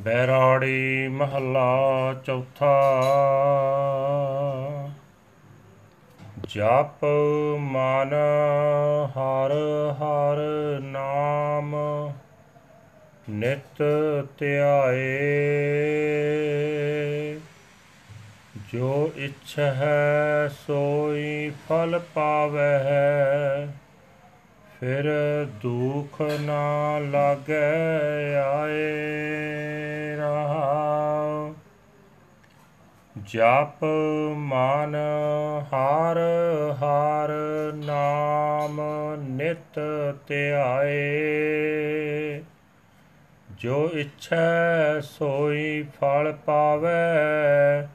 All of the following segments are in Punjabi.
ਬੈਰਾੜੀ ਮਹੱਲਾ ਚੌਥਾ। ਜਪ ਮਨ ਹਰ ਹਰ ਨਾਮ, ਨਿਤ ਧਿਆਏ। ਜੋ ਇੱਛ ਹੈ ਸੋਈ ਫਲ ਪਾਵੈ। ਫਿਰ ਦੁਖ ਨਾ ਲਾਗੈ ਆਏ ਰਹਾਉ ਜਪ ਮਨ ਹਰ ਹਰ ਨਾਮ ਨਿਤ ਧਿਆਏ। ਜੋ ਇੱਛੈ ਸੋਈ ਫਲ ਪਾਵੈ,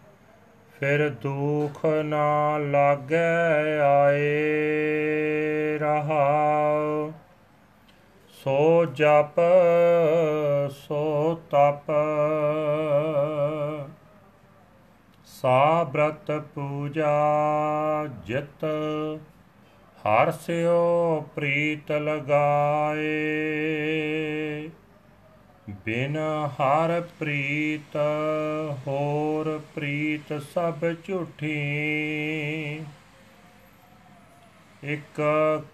ਫਿਰ ਦੁਖ ਨਾ ਲਾਗੈ ਆਏ ਰਹਾਉ ਸੋ ਜਪ, ਸੋ ਤਪ। ਸਾ ਬ੍ਰਤ ਪੂਜਾ ਜਿਤ, ਹਰ ਸਿਓ ਪ੍ਰੀਤ ਲਗਾਏ। ਬਿਨ ਹਰ ਪ੍ਰੀਤ ਹੋਰ ਪ੍ਰੀਤ ਸਭ ਝੂਠੀ। ਇਕ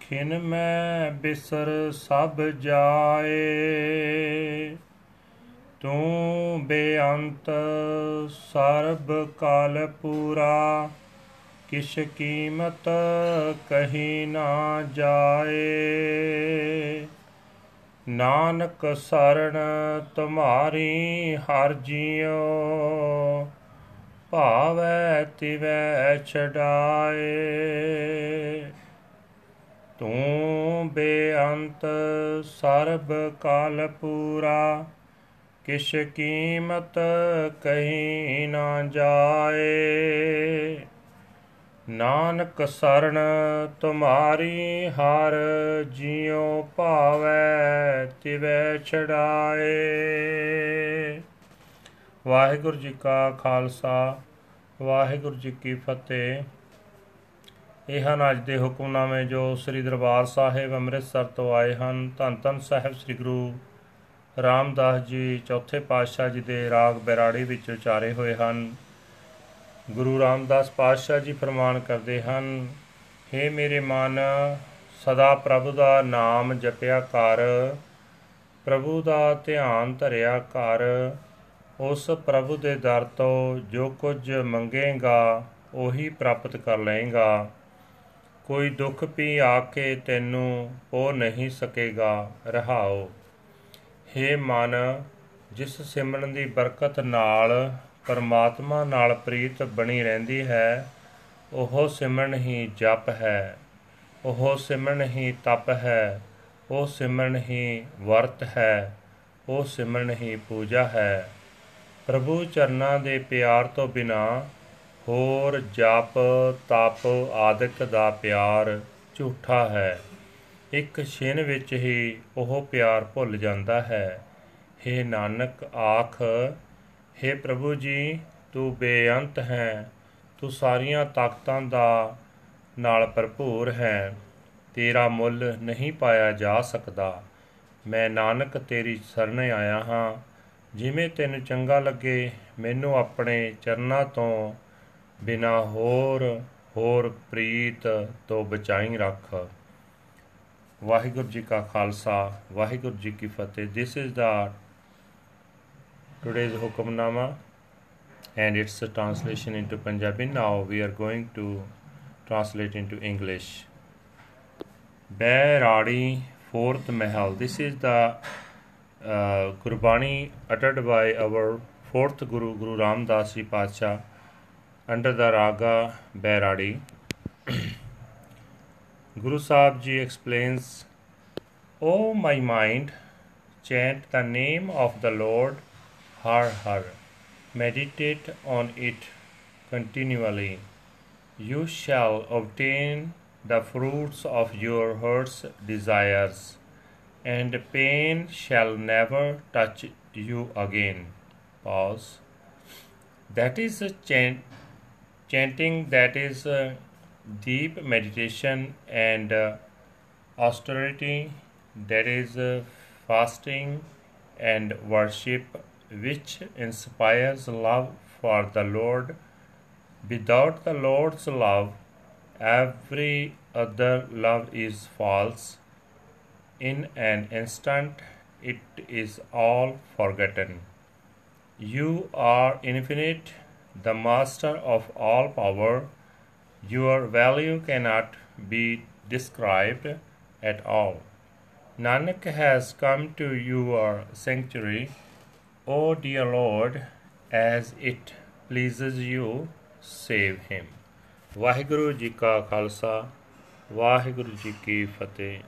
ਖਿਨ ਮੈਂ ਬਿਸਰ ਸਭ ਜਾਏ। ਤੂੰ ਬੇਅੰਤ ਸਰਬ ਕਾਲ ਪੂਰਾ, ਕਿਛ ਕੀਮਤ ਕਹੀ ਨਾ ਜਾਏ। ਨਾਨਕ ਸਰਣ ਤੁਮਾਰੀ ਹਰ ਜੀਉ, ਭਾਵੈ ਤਿਵੈ ਛਡਾਏ। ਤੂੰ ਬੇਅੰਤ ਸਰਬ ਕਾਲ ਪੂਰਾ, ਕਿਛ ਕੀਮਤ ਕਹੀ ਨਾ ਜਾਏ। ਨਾਨਕ ਸਰਣ ਤੁਮਾਰੀ ਹਰ ਜਿਉ ਭਾਵੈ ਤਿਵੈ ਛਡਾਏ। ਵਾਹਿਗੁਰੂ ਜੀ ਕਾ ਖਾਲਸਾ, ਵਾਹਿਗੁਰੂ ਜੀ ਕੀ ਫਤਿਹ। ਇਹ ਹਨ ਅੱਜ ਦੇ ਹੁਕਮਨਾਮੇ ਜੋ ਸ੍ਰੀ ਦਰਬਾਰ ਸਾਹਿਬ ਅੰਮ੍ਰਿਤਸਰ ਤੋਂ ਆਏ ਹਨ, ਧੰਨ ਧੰਨ ਸਾਹਿਬ ਸ੍ਰੀ ਗੁਰੂ ਰਾਮਦਾਸ ਜੀ, ਚੌਥੇ ਪਾਤਸ਼ਾਹ ਜੀ ਦੇ ਰਾਗ ਬੈਰਾੜੀ ਵਿੱਚ ਉਚਾਰੇ ਹੋਏ ਹਨ। ਗੁਰੂ ਰਾਮਦਾਸ ਪਾਤਸ਼ਾਹ ਜੀ ਫਰਮਾਨ ਕਰਦੇ ਹਨ हे ਮੇਰੇ ਮਨ, ਸਦਾ ਪ੍ਰਭੂ ਦਾ ਨਾਮ ਜਪਿਆ ਕਰ, ਪ੍ਰਭੂ ਦਾ ਧਿਆਨ ਧਰਿਆ ਕਰ, ਉਸ ਪ੍ਰਭੂ ਦੇ ਦਰ ਤੋਂ ਜੋ ਕੁਝ ਮੰਗੇਗਾ, ਉਹੀ ਪ੍ਰਾਪਤ ਕਰ ਲਏਗਾ। ਕੋਈ ਦੁੱਖ ਵੀ ਆ ਕੇ ਤੈਨੂੰ ਉਹ ਨਹੀਂ ਸਕੇਗਾ, ਰਹਾਓ। हे ਮਨ, ਜਿਸ ਸਿਮਰਨ ਦੀ ਬਰਕਤ ਨਾਲ ਪਰਮਾਤਮਾ ਨਾਲ ਪ੍ਰੀਤ ਬਣੀ ਰਹਿੰਦੀ ਹੈ, ਉਹ ਸਿਮਰਨ ਹੀ ਜਪ ਹੈ, ਉਹ ਸਿਮਰਨ ਹੀ ਤਪ ਹੈ, ਉਹ ਸਿਮਰਨ ਹੀ ਵਰਤ ਹੈ, ਉਹ ਸਿਮਰਨ ਹੀ ਪੂਜਾ ਹੈ। ਪ੍ਰਭੂ ਚਰਨਾਂ ਦੇ ਪਿਆਰ ਤੋਂ ਬਿਨਾ ਹੋਰ ਜਪ, ਤਪ ਆਦਿਕ ਦਾ ਪਿਆਰ ਝੂਠਾ ਹੈ। ਇੱਕ ਛਿਨ ਵਿੱਚ ਹੀ ਉਹ ਪਿਆਰ ਭੁੱਲ ਜਾਂਦਾ ਹੈ। हे ਨਾਨਕ ਆਖ हे ਪ੍ਰਭੂ ਜੀ, ਤੂੰ ਬੇਅੰਤ ਹੈ। ਤੂੰ ਸਾਰੀਆਂ ਤਾਕਤਾਂ ਦਾ ਨਾਲ ਭਰਪੂਰ ਹੈ। ਤੇਰਾ ਮੁੱਲ ਨਹੀਂ ਪਾਇਆ ਜਾ ਸਕਦਾ। ਮੈਂ ਨਾਨਕ ਤੇਰੀ ਸ਼ਰਨ ਆਇਆ ਹਾਂ। ਜਿਵੇਂ ਤੈਨੂੰ ਚੰਗਾ ਲੱਗੇ, ਮੈਨੂੰ ਆਪਣੇ ਚਰਨਾਂ ਤੋਂ ਬਿਨਾ ਹੋਰ ਹੋਰ ਪ੍ਰੀਤ ਤੋਂ ਬਚਾਈ ਰੱਖ ਵਾਹਿਗੁਰੂ ਜੀ ਕਾ ਖਾਲਸਾ ਵਾਹਿਗੁਰੂ ਜੀ ਕੀ ਫਤਿਹ this is the today's hukamnama and its translation into Punjabi. Now we are going to translate into English. Bairadi, fourth Mahal. This is the uh, Gurbani uttered by our fourth Guru, Guru Ramdas Ji Pacha, under the Raga Bairadi. Guru Sahib Ji explains, O my mind, chant the name of the Lord Har Har. Meditate on it continually. You shall obtain the fruits of your heart's desires, and pain shall never touch you again. Pause. That is a chant, chanting, that is a deep meditation and uh, austerity, that is uh, fasting and worship, which inspires love for the Lord. Without the Lord's love, every other love is false. In an instant, it is all forgotten. You are infinite, the master of all power. Your value cannot be described at all. Nanak has come to your sanctuary, O dear Lord, as it pleases you, save him. Waheguru ji ਕਾ ਖਾਲਸਾ ਵਾਹਿਗੁਰੂ ਜੀ ਕੀ ਫਤਿਹ